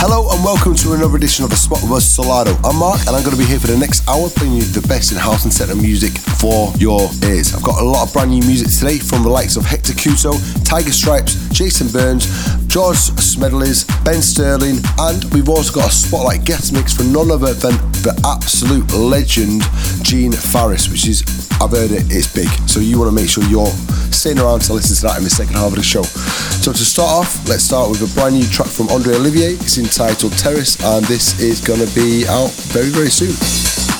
Hello and welcome to another edition of The Spot with us, Solardo. I'm Mark and I'm going to be here for the next hour playing you the best in house and techno music for your ears. I've got a lot of brand new music today from the likes of Hector Couto, Tiger Stripes, Jason Burns, George Smeddles, Ben Sterling, and we've also got a spotlight guest mix from none other than the absolute legend Gene Farris, which is, I've heard it, it's big. So you want to make sure you're staying around to listen to that in the second half of the show. So to start off, let's start with a brand new track from Andre Olivier. It's entitled Terrace, and this is going to be out very, very soon.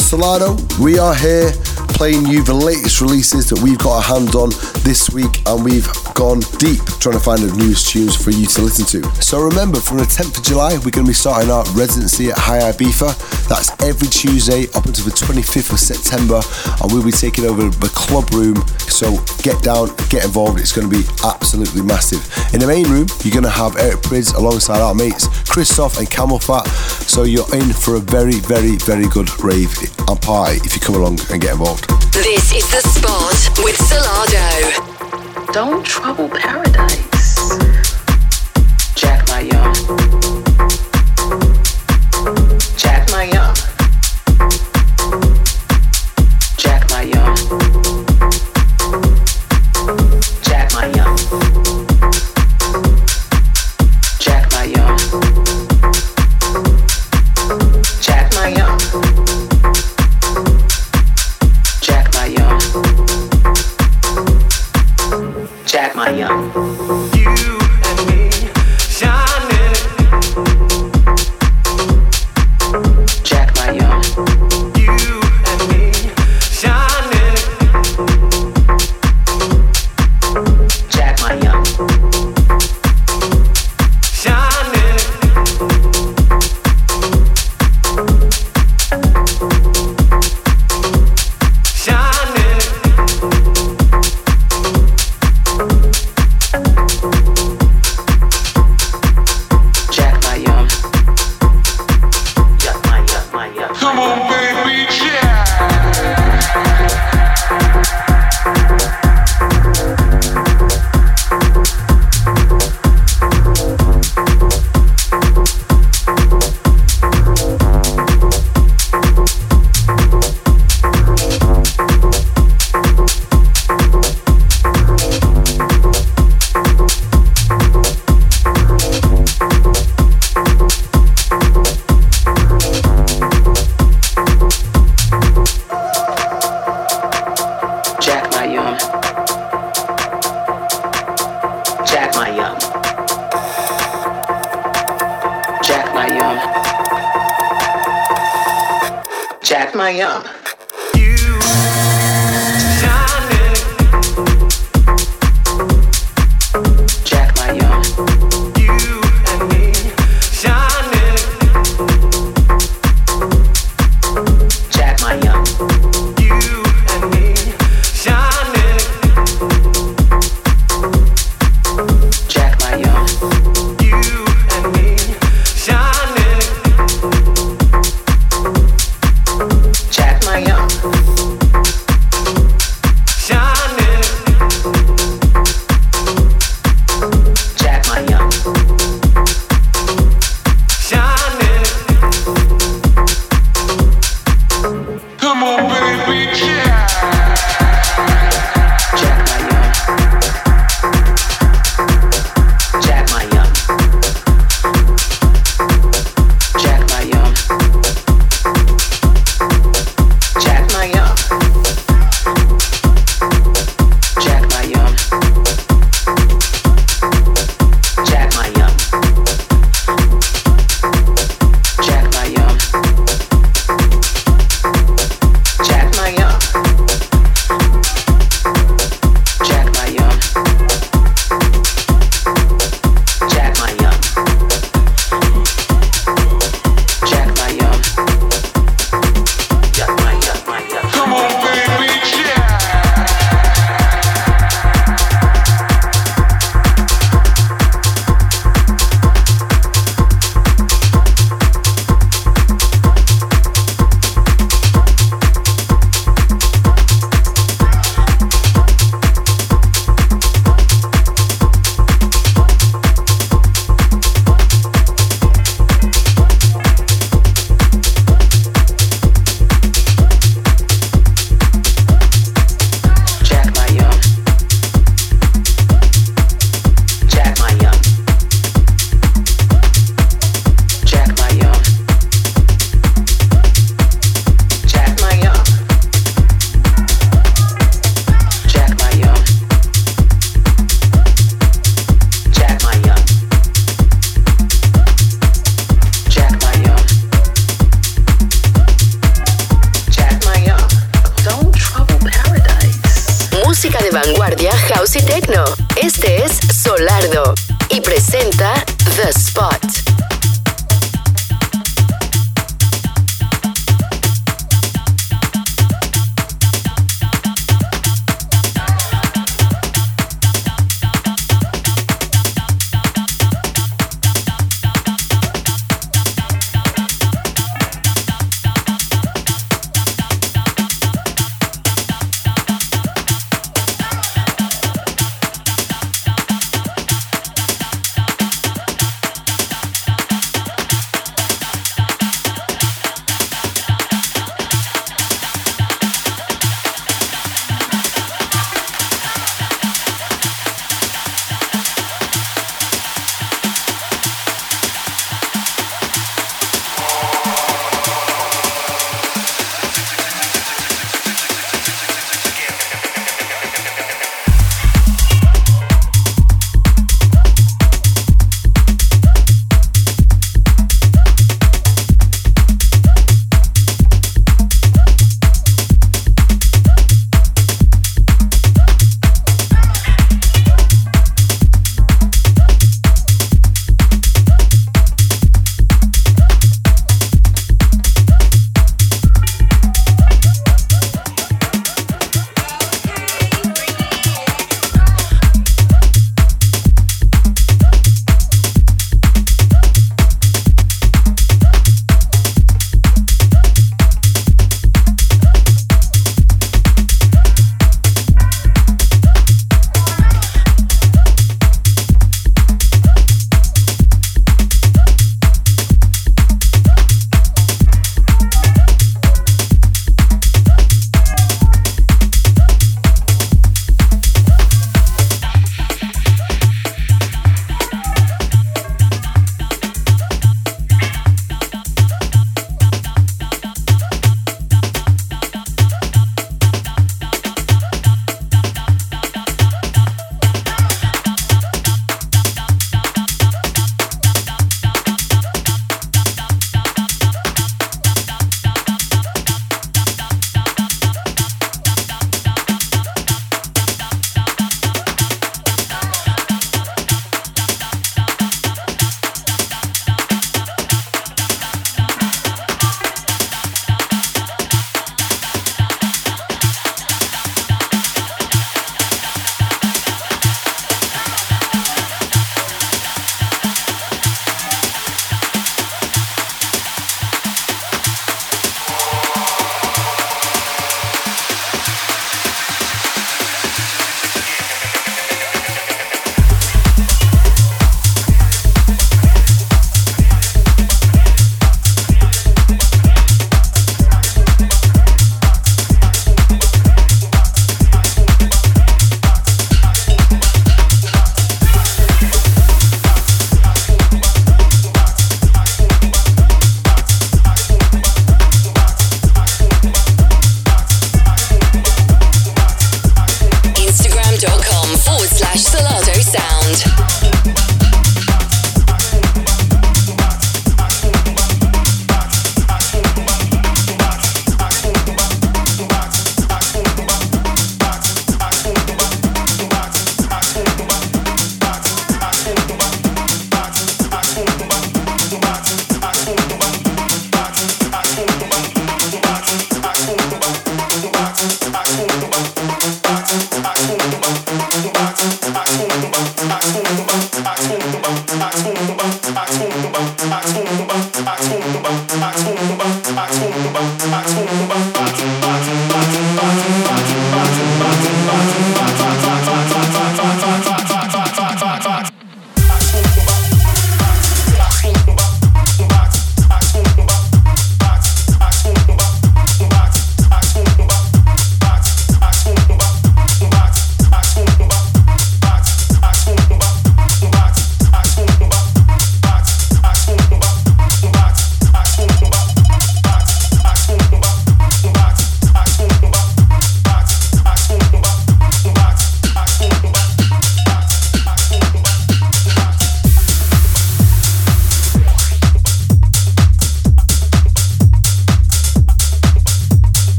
Solardo. We are here playing you the latest releases that we've got our hands on this week, and we've gone deep trying to find the newest tunes for you to listen to. So remember, from the 10th of July, we're going to be starting our residency at High Ibiza. That's every Tuesday up until the 25th of September, and we'll be taking over the club room. So get down, get involved. It's going to be absolutely massive. In the main room, you're going to have Eric Prydz alongside our mates Christoph and CamelPhat. So you're in for a very, very, very good rave and party if you come along and get involved. This is The Spot with Solardo. Don't trouble paradise.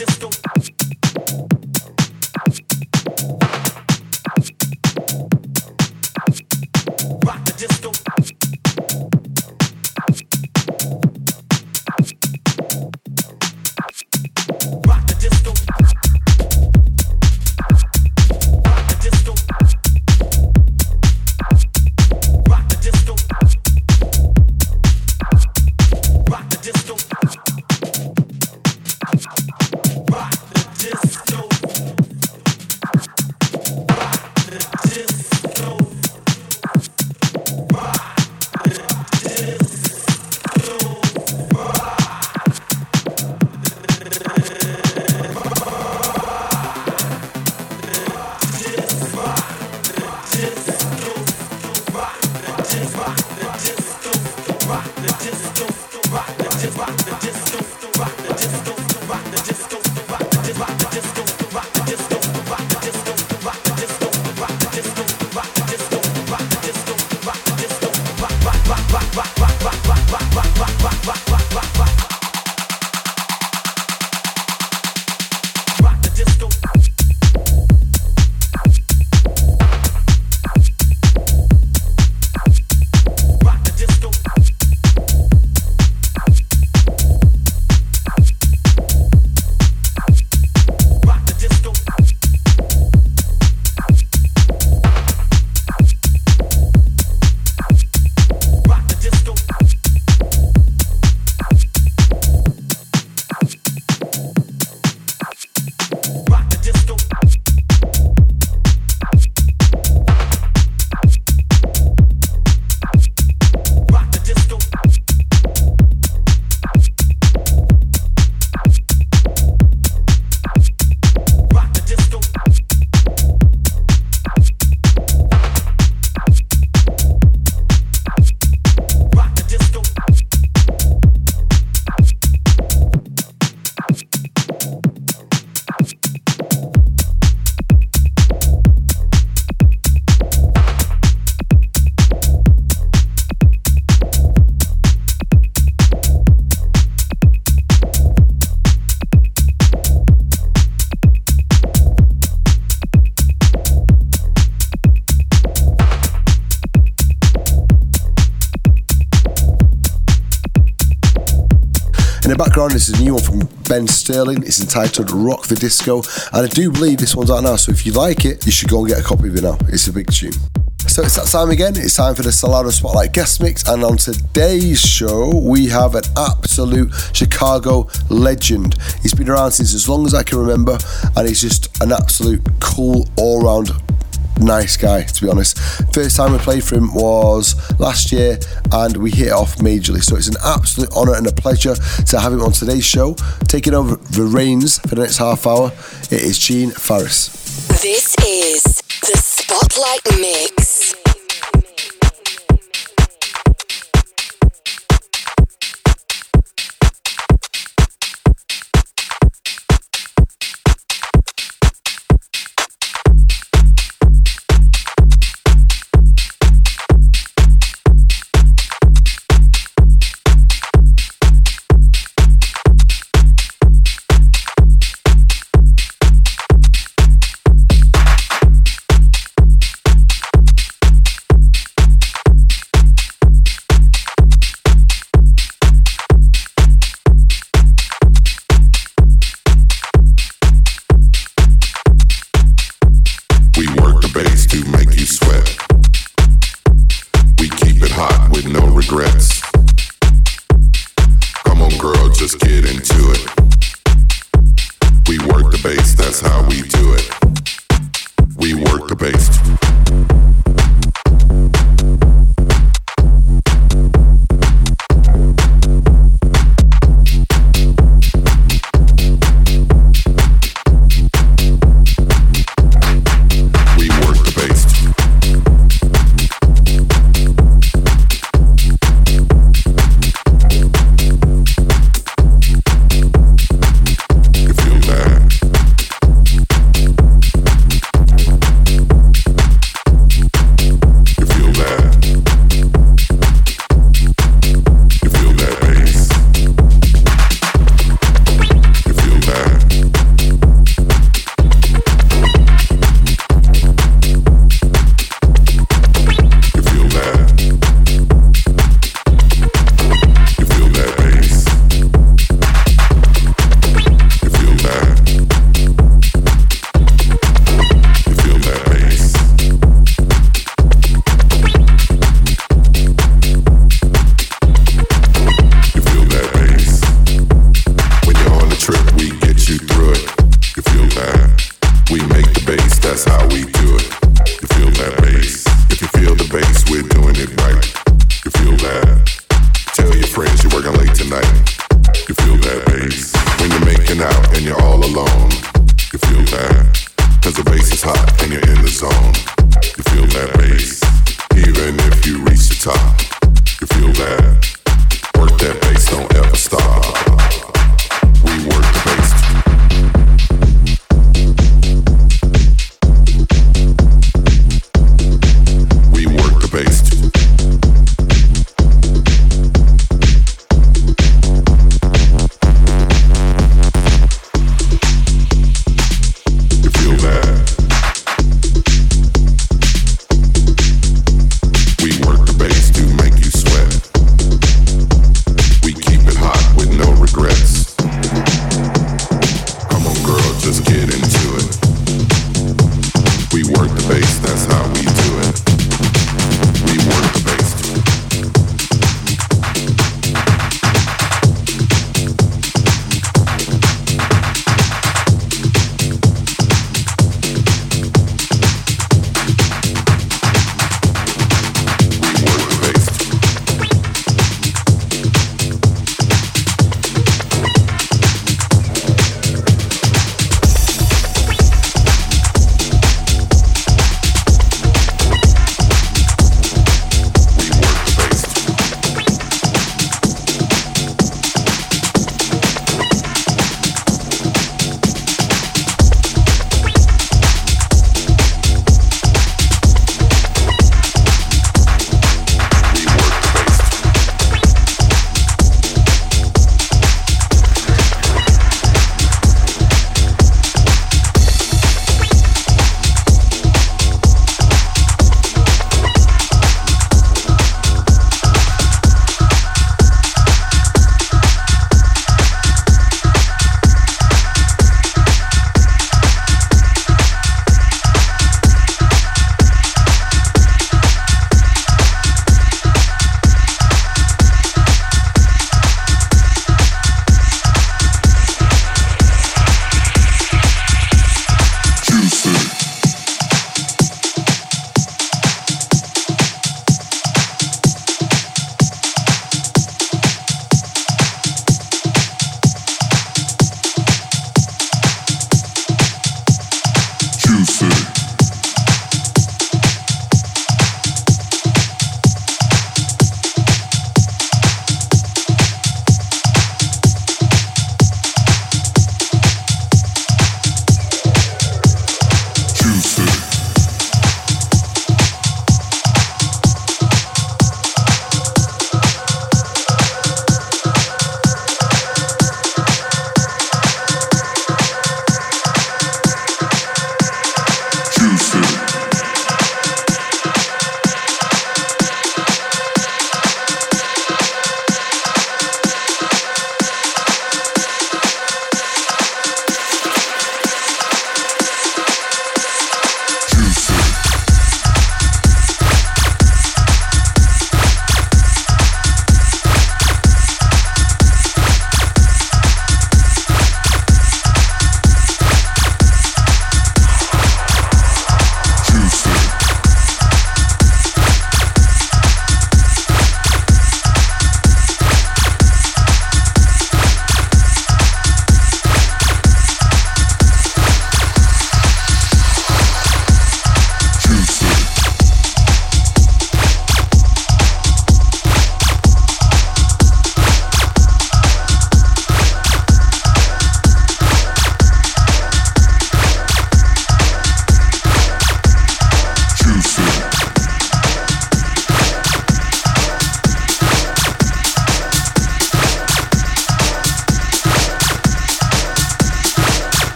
just go a new one from Ben Sterling. It's entitled Rock the Disco, and I do believe this one's out now. So if you like it, you should go and get a copy of it now. It's a big tune. So it's that time again. It's time for the Solardo Spotlight guest mix, and on today's show we have an absolute Chicago legend. He's been around since as long as I can remember, and he's just an absolute cool all-round nice guy, to be honest. First time we played for him was last year, and we hit it off majorly. So it's an absolute honour and a pleasure to have him on today's show. Taking over the reins for the next half hour, it is Gene Farris. This is the Spotlight Mix.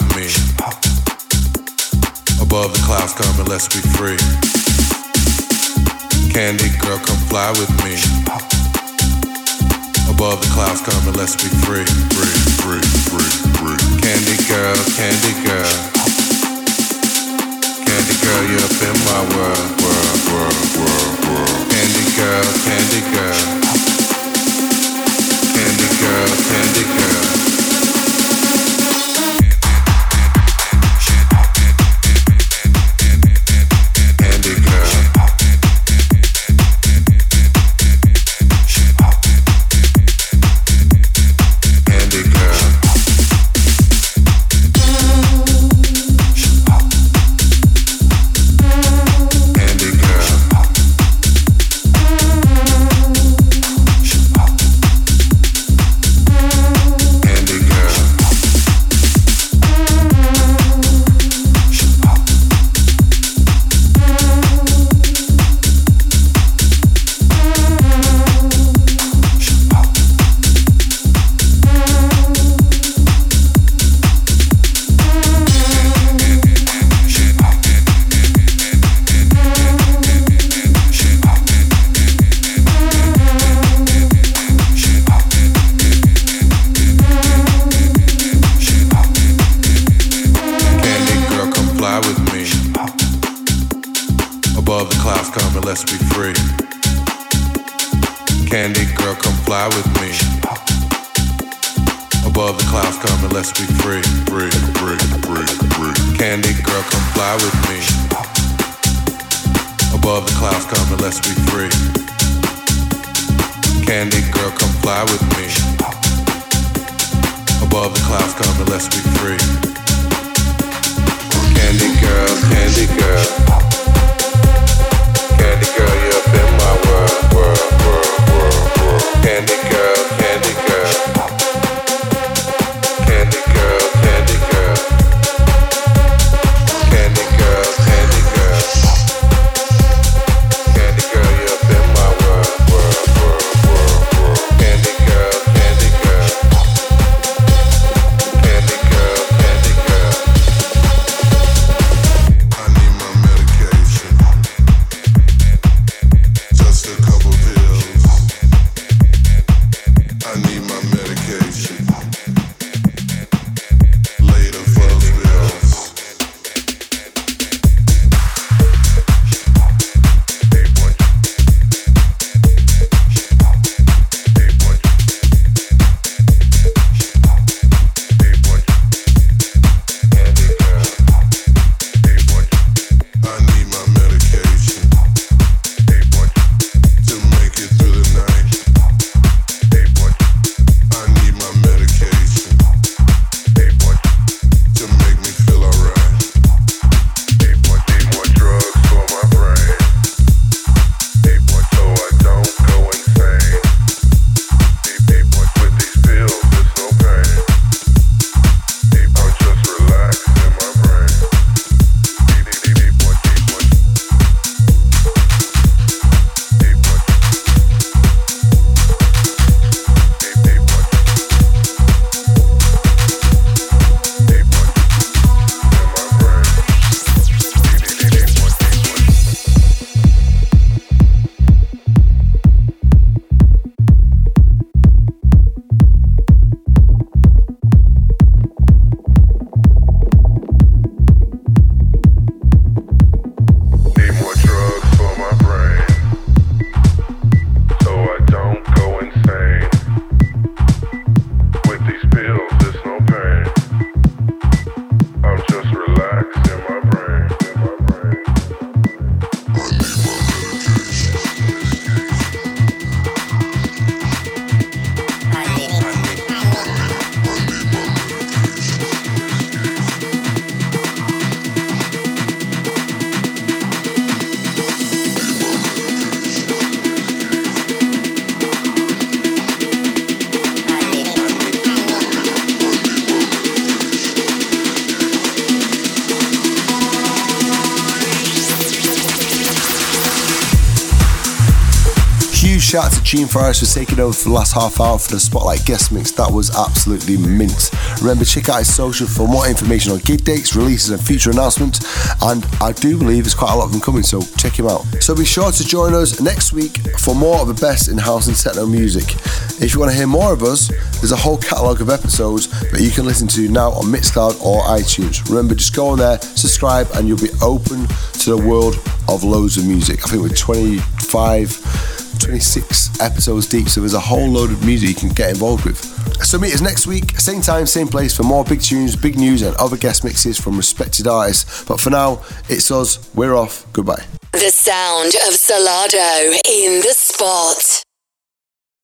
with me. Above the clouds, come and let's be free. Candy girl, come fly with me. Above the clouds, come and let's be free. Free, free, free, free. Candy girl, candy girl. Candy girl, you're up in my world, world, world, world, world. Candy girl, candy girl. Candy girl, candy girl. Candy girl, come fly with me. Above the clouds come and let's be free. Candy girl, candy girl. Candy girl, you're in my world, world, world, world, world. Candy girl, candy girl. Gene Forrest was taking over for the last half hour for the Spotlight guest mix. That was absolutely mint. Remember, check out his social for more information on gig dates, releases, and future announcements. And I do believe there's quite a lot of them coming, so check him out. So be sure to join us next week for more of the best in house and techno music. If you want to hear more of us, there's a whole catalogue of episodes that you can listen to now on Mixcloud or iTunes. Remember, just go on there, subscribe, and you'll be open to the world of loads of music. I think we're 25. 26 episodes deep, so there's a whole load of music you can get involved with. So meet us next week, same time, same place for more big tunes, big news, and other guest mixes from respected artists. But for now, it's us. We're off. Goodbye. The sound of Solardo in the spot.